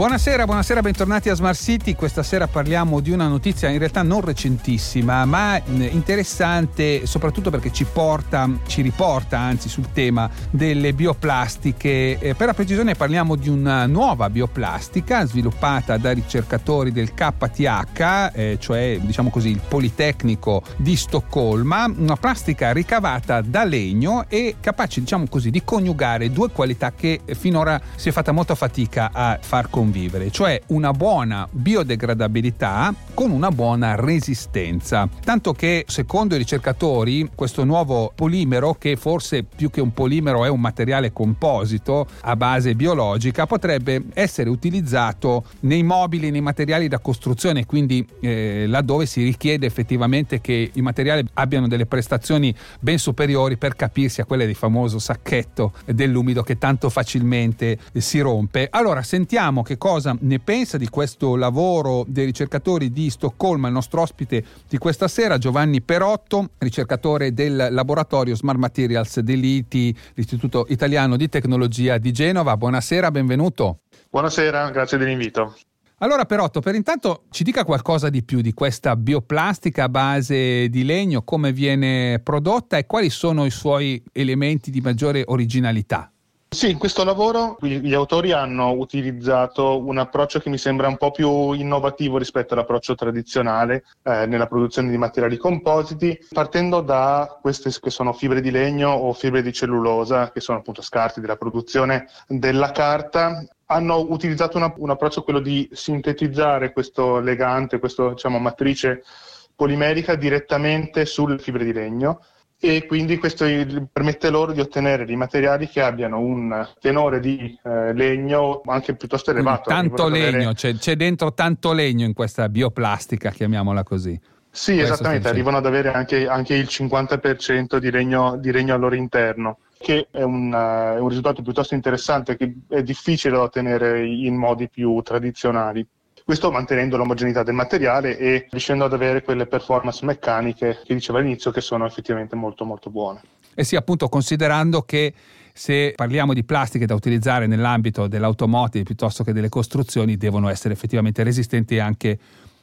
Buonasera, buonasera, bentornati a Smart City. Questa sera parliamo di una notizia in realtà non recentissima, ma interessante soprattutto perché ci porta, ci riporta anzi sul tema delle bioplastiche. Eh, per la precisione parliamo di una nuova bioplastica sviluppata da ricercatori del KTH, eh, cioè diciamo così il Politecnico di Stoccolma, una plastica ricavata da legno e capace diciamo così di coniugare due qualità che finora si è fatta molta fatica a far convivere convivere, cioè una buona biodegradabilità con una buona resistenza. Tanto che secondo i ricercatori questo nuovo polimero, che forse più che un polimero è un materiale composito a base biologica, potrebbe essere utilizzato nei mobili, nei materiali da costruzione, quindi eh, laddove si richiede effettivamente che i materiali abbiano delle prestazioni ben superiori per capirsi a quelle del famoso sacchetto dell'umido che tanto facilmente si rompe. Allora sentiamo che cosa ne pensa di questo lavoro dei ricercatori di Stoccolma, il nostro ospite di questa sera, Giovanni Perotto, ricercatore del laboratorio Smart Materials dell'ITI, l'Istituto Italiano di Tecnologia di Genova. Buonasera, benvenuto. Buonasera, grazie dell'invito. Allora Perotto, per intanto ci dica qualcosa di più di questa bioplastica a base di legno, come viene prodotta e quali sono i suoi elementi di maggiore originalità. Sì, in questo lavoro gli autori hanno utilizzato un approccio che mi sembra un po' più innovativo rispetto all'approccio tradizionale eh, nella produzione di materiali compositi, partendo da queste che sono fibre di legno o fibre di cellulosa, che sono appunto scarti della produzione della carta, hanno utilizzato una, un approccio quello di sintetizzare questo legante, questa diciamo, matrice polimerica direttamente sulle fibre di legno e quindi questo permette loro di ottenere dei materiali che abbiano un tenore di eh, legno anche piuttosto elevato. Tanto legno, avere... c'è, c'è, dentro tanto legno in questa bioplastica, chiamiamola così. Sì, Questo esattamente, arrivano ad avere anche, anche il 50% di legno, di legno, al loro interno, che è un, uh, è un risultato piuttosto interessante che è difficile da ottenere in modi più tradizionali questo mantenendo l'omogeneità del materiale e riuscendo ad avere quelle performance meccaniche che diceva all'inizio che sono effettivamente molto molto buone. E sì, appunto considerando che se parliamo di plastiche da utilizzare nell'ambito dell'automotive piuttosto che delle costruzioni devono essere effettivamente resistenti e anche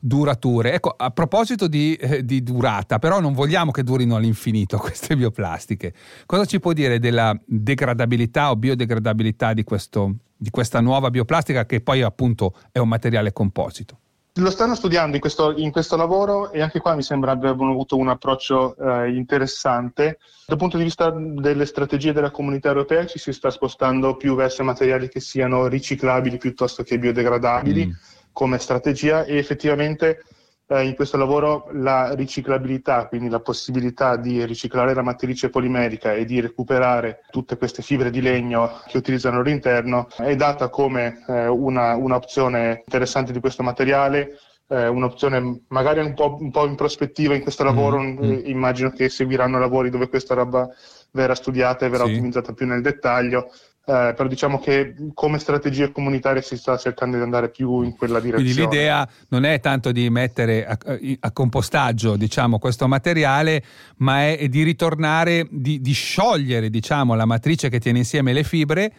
durature. Ecco, a proposito di, eh, di, durata, però non vogliamo che durino all'infinito queste bioplastiche. Cosa ci può dire della degradabilità o biodegradabilità di, questo, di questa nuova bioplastica che poi appunto è un materiale composito? Lo stanno studiando in questo, in questo, lavoro e anche qua mi sembra abbiano avuto un approccio eh, interessante. Dal punto di vista delle strategie della comunità europea ci si sta spostando più verso materiali che siano riciclabili piuttosto che biodegradabili. Mm come strategia e effettivamente eh, in questo lavoro la riciclabilità, quindi la possibilità di riciclare la matrice polimerica e di recuperare tutte queste fibre di legno che utilizzano all'interno è data come eh, una, un'opzione interessante di questo materiale eh, un'opzione magari un po', un po', in prospettiva in questo lavoro, mm-hmm. immagino che seguiranno lavori dove questa roba verrà studiata e verrà sì. ottimizzata più nel dettaglio, eh, però diciamo che come strategia comunitaria si sta cercando di andare più in quella direzione. Quindi l'idea non è tanto di mettere a, a compostaggio diciamo, questo materiale, ma è di ritornare, di, di sciogliere diciamo, la matrice che tiene insieme le fibre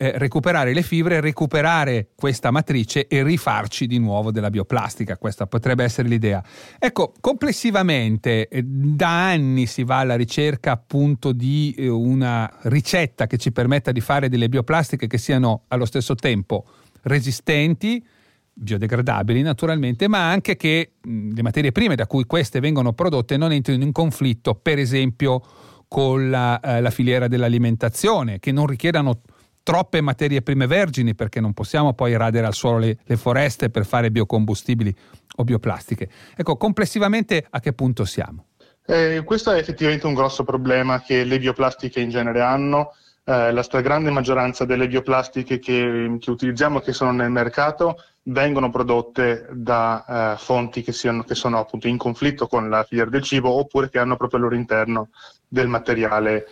eh, recuperare le fibre, recuperare questa matrice e rifarci di nuovo della bioplastica. Questa potrebbe essere l'idea. Ecco, complessivamente eh, da anni si va alla ricerca appunto di eh, una ricetta che ci permetta di fare delle bioplastiche che siano allo stesso tempo resistenti, biodegradabili naturalmente, ma anche che le materie prime da cui queste vengono prodotte non entrino in conflitto, per esempio con la, eh, la filiera dell'alimentazione, che non richiedano troppe materie prime vergini perché non possiamo poi radere al suolo le, le foreste per fare biocombustibili o bioplastiche. Ecco, complessivamente a che punto siamo? Eh, questo è effettivamente un grosso problema che le bioplastiche in genere hanno. Eh, la stragrande maggioranza delle bioplastiche che, che utilizziamo che sono nel mercato vengono prodotte da eh, fonti che, siano, che, sono appunto in conflitto con la filiera del cibo oppure che hanno proprio al loro interno del materiale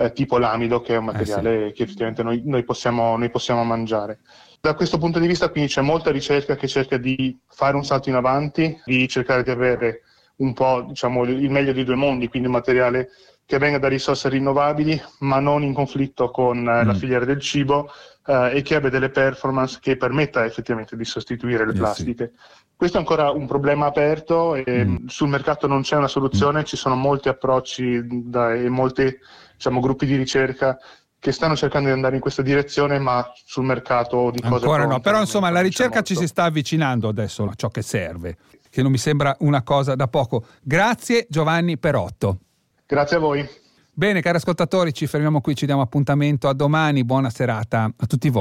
eh, tipo l'amido, che è un materiale eh sì. che effettivamente noi, noi, possiamo, noi possiamo mangiare. Da questo punto di vista quindi c'è molta ricerca che cerca di fare un salto in avanti, di cercare di avere un po' diciamo, il meglio dei due mondi, quindi un materiale che venga da risorse rinnovabili ma non in conflitto con eh, mm. la filiera del cibo eh, e che abbia delle performance che permetta effettivamente di sostituire le plastiche. Sì. Questo è ancora un problema aperto e mm. sul mercato non c'è una soluzione, mm. ci sono molti approcci da, e molti diciamo, gruppi di ricerca che stanno cercando di andare in questa direzione, ma sul mercato di cose Ancora no, però insomma la ricerca ci si sta avvicinando adesso a ciò che serve, che non mi sembra una cosa da poco. Grazie Giovanni Perotto. Grazie a voi. Bene, cari ascoltatori, ci fermiamo qui, ci diamo appuntamento a domani. Buona serata a tutti voi.